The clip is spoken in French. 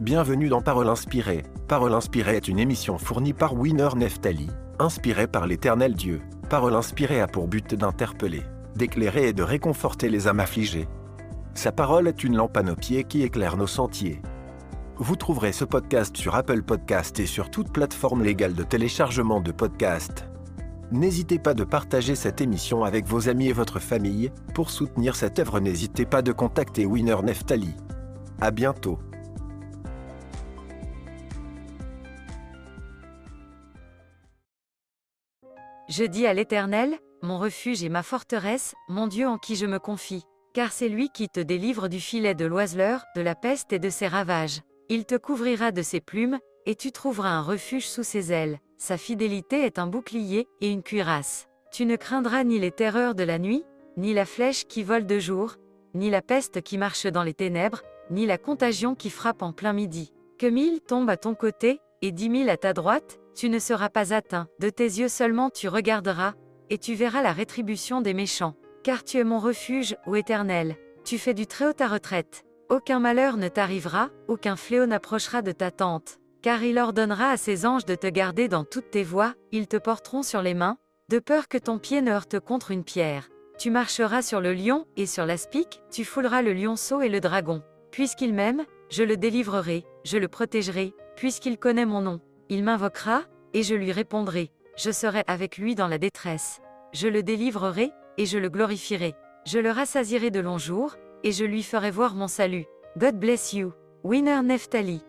Bienvenue dans Parole inspirée. Parole inspirée est une émission fournie par Winner Neftali, inspirée par l'éternel Dieu. Parole inspirée a pour but d'interpeller, d'éclairer et de réconforter les âmes affligées. Sa parole est une lampe à nos pieds qui éclaire nos sentiers. Vous trouverez ce podcast sur Apple Podcast et sur toute plateforme légale de téléchargement de podcasts. N'hésitez pas de partager cette émission avec vos amis et votre famille. Pour soutenir cette œuvre, n'hésitez pas de contacter Winner Neftali. À bientôt. Je dis à l'Éternel, mon refuge et ma forteresse, mon Dieu en qui je me confie. Car c'est lui qui te délivre du filet de l'oiseleur, de la peste et de ses ravages. Il te couvrira de ses plumes, et tu trouveras un refuge sous ses ailes. Sa fidélité est un bouclier et une cuirasse. Tu ne craindras ni les terreurs de la nuit, ni la flèche qui vole de jour, ni la peste qui marche dans les ténèbres, ni la contagion qui frappe en plein midi. Que mille tombent à ton côté, et dix mille à ta droite, tu ne seras pas atteint. De tes yeux seulement tu regarderas, et tu verras la rétribution des méchants. Car tu es mon refuge, ô Éternel. Tu fais du Très-Haut ta retraite. Aucun malheur ne t'arrivera, aucun fléau n'approchera de ta tente. Car il ordonnera à ses anges de te garder dans toutes tes voies, ils te porteront sur les mains, de peur que ton pied ne heurte contre une pierre. Tu marcheras sur le lion et sur l'aspic, tu fouleras le lionceau et le dragon. Puisqu'il m'aime, je le délivrerai, je le protégerai, puisqu'il connaît mon nom. Il m'invoquera, et je lui répondrai. Je serai avec lui dans la détresse. Je le délivrerai, et je le glorifierai. Je le rassasierai de longs jours, et je lui ferai voir mon salut. God bless you. Winner Neftali.